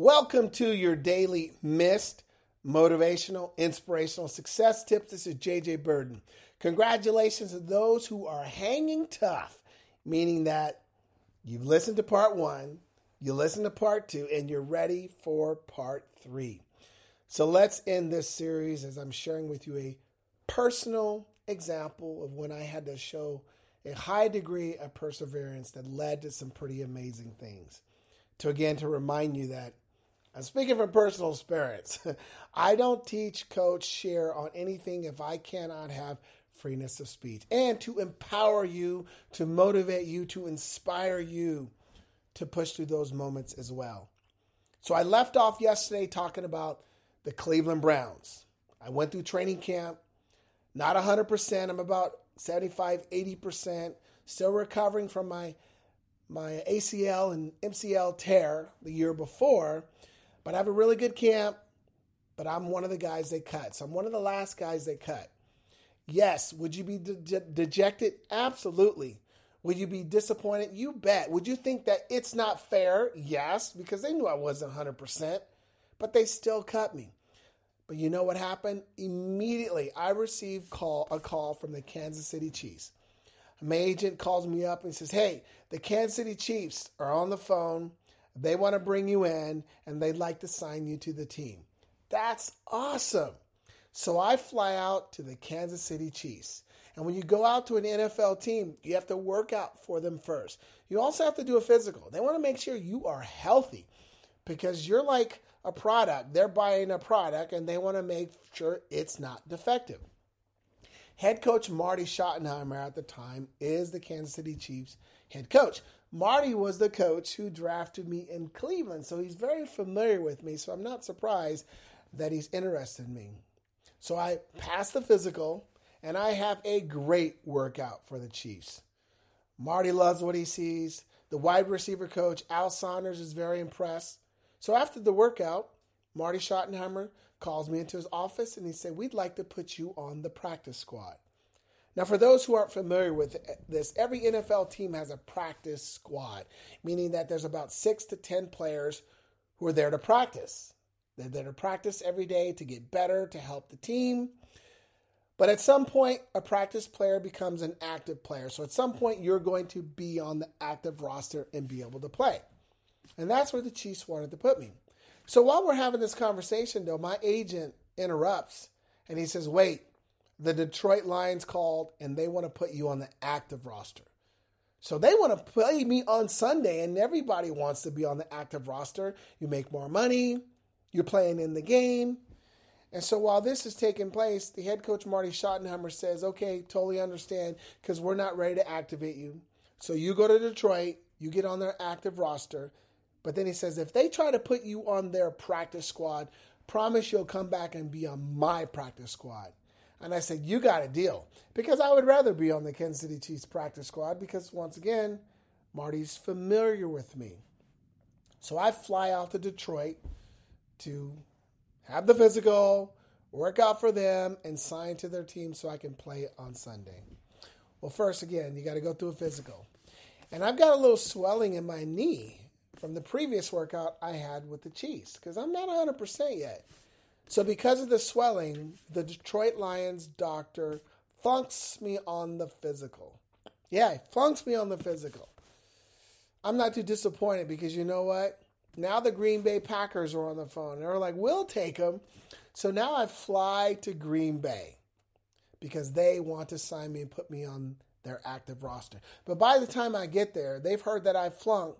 Welcome to your daily missed motivational, inspirational success tips. This is JJ Birden. Congratulations to those who are hanging tough, meaning that you've listened to part one, you listened to part two, and you're ready for part three. So let's end this series as I'm sharing with you a personal example of when I had to show a high degree of perseverance that led to some pretty amazing things. To again, to remind you that I'm speaking from personal experience. I don't teach, coach, share on anything if I cannot have freeness of speech and to empower you, to motivate you, to inspire you to push through those moments as well. So I left off yesterday talking about the Cleveland Browns. I went through training camp, not 100%, I'm about 75, 80%, still recovering from my my ACL and MCL tear the year before, but I have a really good camp, but I'm one of the guys they cut. So I'm one of the last guys they cut. Yes, would you be de- dejected? Absolutely. Would you be disappointed? You bet. Would you think that it's not fair? Yes, because they knew I wasn't 100%, but they still cut me. But you know what happened? Immediately, I received call a call from the Kansas City Chiefs. My agent calls me up and says, "Hey, the Kansas City Chiefs are on the phone. They want to bring you in and they'd like to sign you to the team." That's awesome. So I fly out to the Kansas City Chiefs. And when you go out to an NFL team, you have to work out for them first. You also have to do a physical. They want to make sure you are healthy because you're like a product. They're buying a product and they want to make sure it's not defective. Head coach Marty Schottenheimer at the time is the Kansas City Chiefs head coach. Marty was the coach who drafted me in Cleveland, so he's very familiar with me, so I'm not surprised that he's interested in me. So I passed the physical and I have a great workout for the Chiefs. Marty loves what he sees. The wide receiver coach, Al Saunders, is very impressed. So after the workout, Marty Schottenheimer calls me into his office and he said, We'd like to put you on the practice squad. Now, for those who aren't familiar with this, every NFL team has a practice squad, meaning that there's about six to 10 players who are there to practice. They're there to practice every day to get better, to help the team. But at some point, a practice player becomes an active player. So at some point, you're going to be on the active roster and be able to play. And that's where the Chiefs wanted to put me. So while we're having this conversation, though, my agent interrupts and he says, Wait, the Detroit Lions called and they want to put you on the active roster. So they want to play me on Sunday, and everybody wants to be on the active roster. You make more money, you're playing in the game. And so while this is taking place, the head coach Marty Schottenheimer says, okay, totally understand because we're not ready to activate you. So you go to Detroit, you get on their active roster. But then he says, if they try to put you on their practice squad, promise you'll come back and be on my practice squad. And I said, you got a deal. Because I would rather be on the Kansas City Chiefs practice squad because, once again, Marty's familiar with me. So I fly out to Detroit to have the physical, work out for them, and sign to their team so I can play on Sunday. Well, first, again, you got to go through a physical. And I've got a little swelling in my knee from the previous workout I had with the Chiefs because I'm not 100% yet. So, because of the swelling, the Detroit Lions doctor flunks me on the physical. Yeah, he flunks me on the physical. I'm not too disappointed because you know what? Now the Green Bay Packers are on the phone. They're like, we'll take him. So now I fly to Green Bay because they want to sign me and put me on their active roster. But by the time I get there, they've heard that I flunked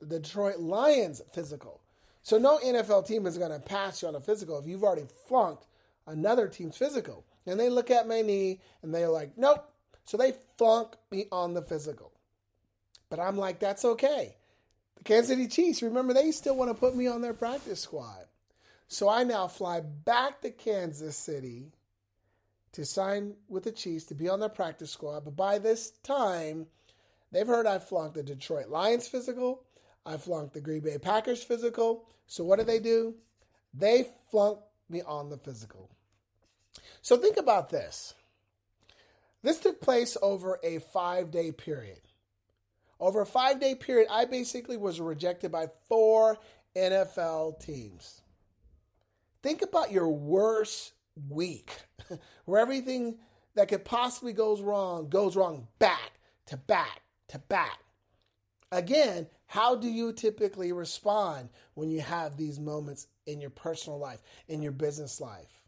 the Detroit Lions physical. So no NFL team is going to pass you on a physical if you've already flunked another team's physical. And they look at my knee and they're like, nope. So they flunk me on the physical. But I'm like, that's okay. The Kansas City Chiefs, remember, they still want to put me on their practice squad. So I now fly back to Kansas City to sign with the Chiefs to be on their practice squad. But by this time, they've heard I flunked the Detroit Lions physical. I flunked the Green Bay Packers physical. So what do they do? They flunk me on the physical. So think about this. This took place over a five day period. Over a five day period, I basically was rejected by four NFL teams. Think about your worst week where everything that could possibly goes wrong goes wrong back to back to back. Again, how do you typically respond when you have these moments in your personal life, in your business life?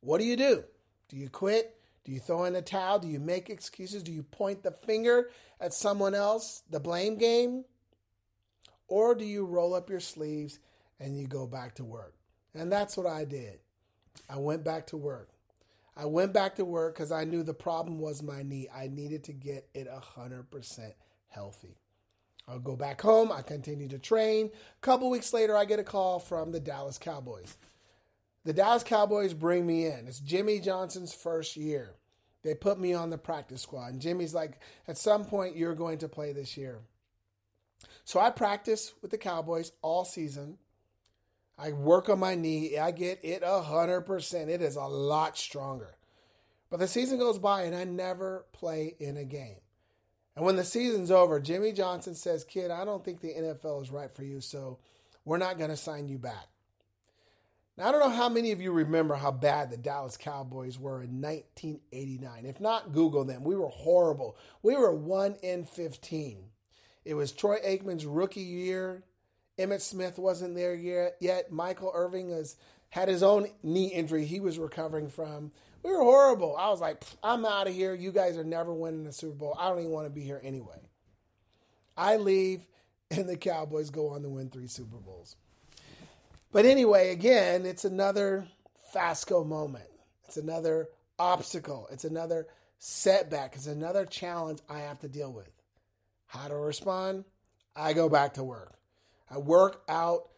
What do you do? Do you quit? Do you throw in the towel? Do you make excuses? Do you point the finger at someone else, the blame game? Or do you roll up your sleeves and you go back to work? And that's what I did. I went back to work. I went back to work because I knew the problem was my knee. I needed to get it 100% healthy. I'll go back home. I continue to train. A couple weeks later, I get a call from the Dallas Cowboys. The Dallas Cowboys bring me in. It's Jimmy Johnson's first year. They put me on the practice squad. And Jimmy's like, at some point, you're going to play this year. So I practice with the Cowboys all season. I work on my knee. I get it 100%. It is a lot stronger. But the season goes by and I never play in a game. And when the season's over, Jimmy Johnson says, Kid, I don't think the NFL is right for you, so we're not going to sign you back. Now, I don't know how many of you remember how bad the Dallas Cowboys were in 1989. If not, Google them. We were horrible. We were 1 in 15. It was Troy Aikman's rookie year. Emmitt Smith wasn't there yet. Michael Irvin has had his own knee injury he was recovering from. We were horrible. I was like, I'm out of here. You guys are never winning the Super Bowl. I don't even want to be here anyway. I leave, and the Cowboys go on to win three Super Bowls. But anyway, again, it's another Fasco moment. It's another obstacle. It's another setback. It's another challenge I have to deal with. How to respond? I go back to work. I work out.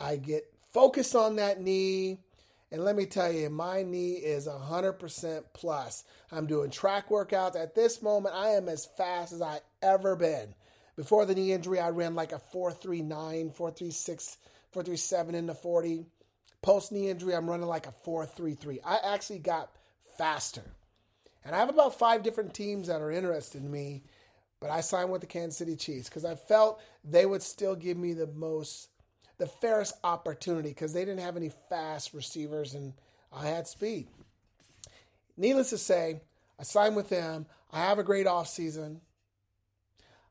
I get focused on that knee. And let me tell you, my knee is 100% plus. I'm doing track workouts. At this moment, I am as fast as I ever been. Before the knee injury, I ran like a 439, 436 437 in the 40. Post knee injury, I'm running like a 433. I actually got faster. And I have about five different teams that are interested in me, but I signed with the Kansas City Chiefs because I felt they would still give me the most, the fairest opportunity because they didn't have any fast receivers and I had speed. Needless to say, I signed with them. I have a great offseason.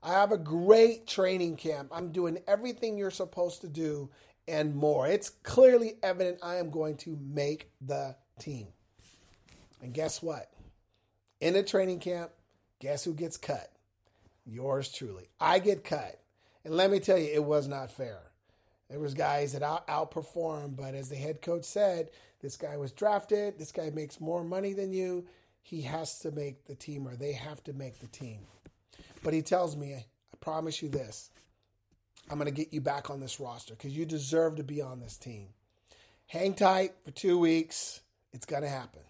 I have a great training camp. I'm doing everything you're supposed to do and more. It's clearly evident I am going to make the team. And guess what? In a training camp, guess who gets cut? Yours truly. I get cut. And let me tell you, it was not fair. There was guys that out- outperformed, but as the head coach said, this guy was drafted. This guy makes more money than you. He has to make the team, or they have to make the team. But he tells me, I promise you this I'm going to get you back on this roster because you deserve to be on this team. Hang tight for two weeks. It's going to happen.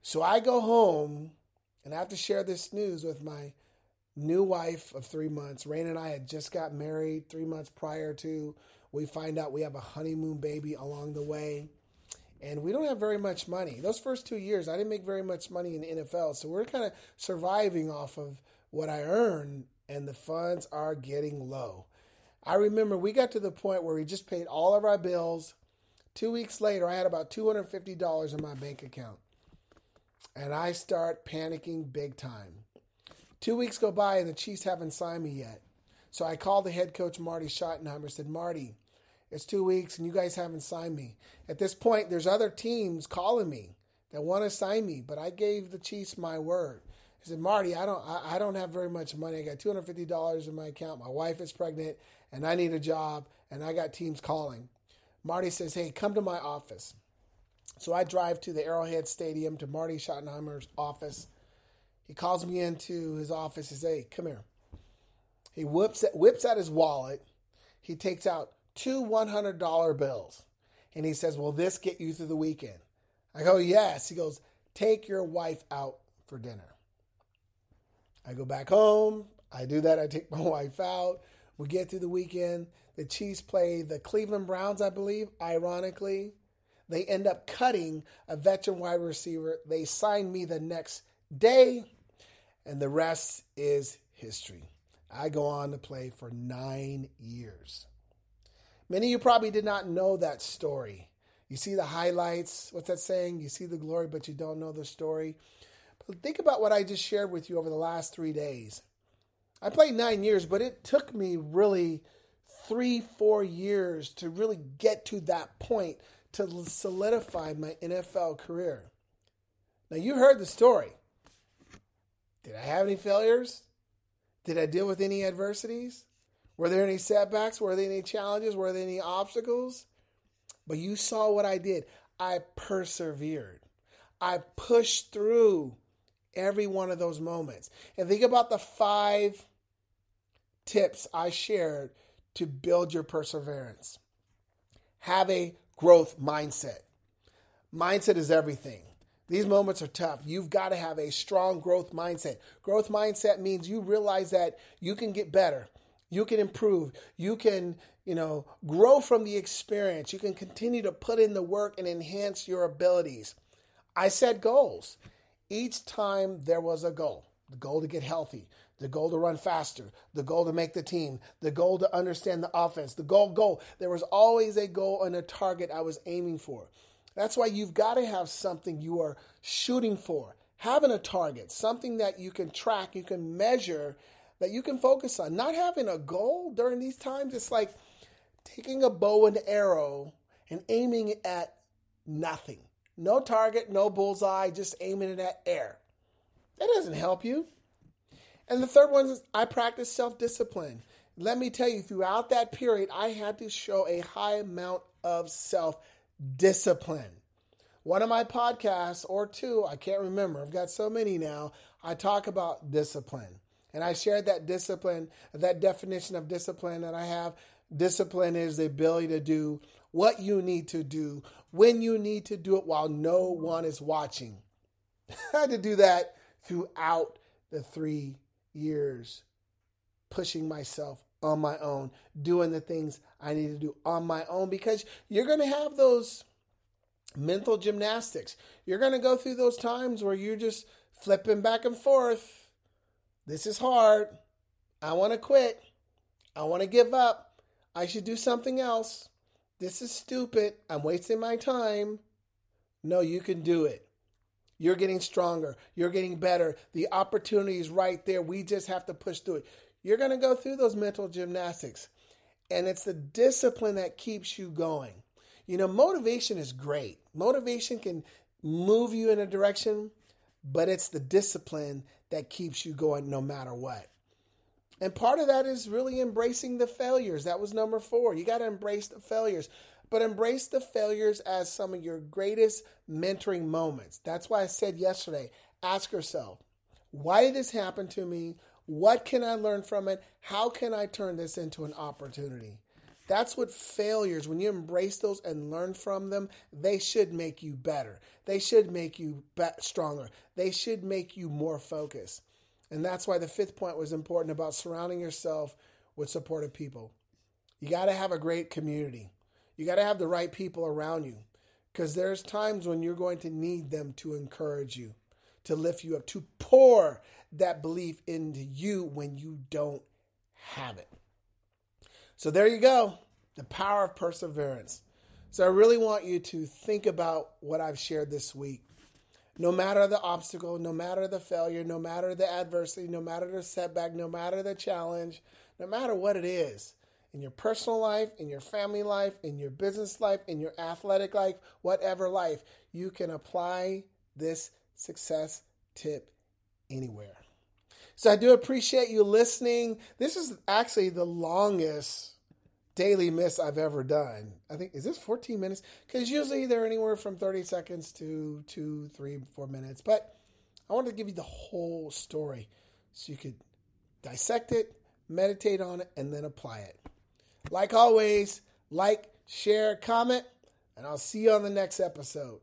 So I go home and I have to share this news with my new wife of three months. Rain and I had just got married three months prior to. We find out we have a honeymoon baby along the way. And we don't have very much money. Those first two years, I didn't make very much money in the NFL. So we're kind of surviving off of what I earn, and the funds are getting low. I remember we got to the point where we just paid all of our bills. Two weeks later, I had about $250 in my bank account. And I start panicking big time. Two weeks go by and the Chiefs haven't signed me yet. So I called the head coach, Marty Schottenheimer, said, Marty, it's two weeks and you guys haven't signed me. At this point, there's other teams calling me that want to sign me, but I gave the Chiefs my word. I said, Marty, I don't, I, I don't have very much money. I got two hundred fifty dollars in my account. My wife is pregnant, and I need a job, and I got teams calling. Marty says, Hey, come to my office. So I drive to the Arrowhead Stadium to Marty Schottenheimer's office. He calls me into his office. He says, Hey, come here. He whips whips out his wallet. He takes out two $100 bills. And he says, Will this get you through the weekend? I go, Yes. He goes, Take your wife out for dinner. I go back home. I do that. I take my wife out. We get through the weekend. The Chiefs play the Cleveland Browns, I believe, ironically. They end up cutting a veteran wide receiver. They sign me the next day, and the rest is history. I go on to play for nine years. Many of you probably did not know that story. You see the highlights. What's that saying? You see the glory, but you don't know the story. But think about what I just shared with you over the last three days. I played nine years, but it took me really three, four years to really get to that point to solidify my NFL career. Now, you heard the story. Did I have any failures? Did I deal with any adversities? Were there any setbacks? Were there any challenges? Were there any obstacles? But you saw what I did. I persevered. I pushed through every one of those moments. And think about the five tips I shared to build your perseverance. Have a growth mindset. Mindset is everything. These moments are tough. You've got to have a strong growth mindset. Growth mindset means you realize that you can get better. You can improve. You can, you know, grow from the experience. You can continue to put in the work and enhance your abilities. I set goals. Each time there was a goal. The goal to get healthy, the goal to run faster, the goal to make the team, the goal to understand the offense, the goal, goal. There was always a goal and a target I was aiming for. That's why you've got to have something you are shooting for. Having a target, something that you can track, you can measure, that you can focus on. Not having a goal during these times, it's like taking a bow and arrow and aiming at nothing. No target, no bullseye, just aiming it at air. That doesn't help you. And the third one is I practice self discipline. Let me tell you, throughout that period, I had to show a high amount of self discipline. One of my podcasts, or two, I can't remember, I've got so many now, I talk about discipline. And I shared that discipline, that definition of discipline that I have. Discipline is the ability to do what you need to do when you need to do it while no one is watching. I had to do that throughout the three years, pushing myself on my own, doing the things I need to do on my own because you're going to have those mental gymnastics. You're going to go through those times where you're just flipping back and forth. This is hard. I want to quit. I want to give up. I should do something else. This is stupid. I'm wasting my time. No, you can do it. You're getting stronger. You're getting better. The opportunity is right there. We just have to push through it. You're going to go through those mental gymnastics. And it's the discipline that keeps you going. You know, motivation is great. Motivation can move you in a direction, but it's the discipline that keeps you going no matter what. And part of that is really embracing the failures. That was number four. You got to embrace the failures but embrace the failures as some of your greatest mentoring moments. That's why I said yesterday ask yourself, why did this happen to me? What can I learn from it? How can I turn this into an opportunity? That's what failures, when you embrace those and learn from them, they should make you better. They should make you be- stronger. They should make you more focused. And that's why the fifth point was important about surrounding yourself with supportive people. You got to have a great community. You got to have the right people around you because there's times when you're going to need them to encourage you, to lift you up, to pour that belief into you when you don't have it. So there you go, the power of perseverance. So I really want you to think about what I've shared this week. No matter the obstacle, no matter the failure, no matter the adversity, no matter the setback, no matter the challenge, no matter what it is, in your personal life, in your family life, in your business life, in your athletic life, whatever life, you can apply this success tip anywhere. So I do appreciate you listening. This is actually the longest daily miss I've ever done. I think is this 14 minutes? Because usually they're anywhere from 30 seconds to two, three, four minutes. But I wanted to give you the whole story so you could dissect it, meditate on it, and then apply it. Like always, like, share, comment, and I'll see you on the next episode.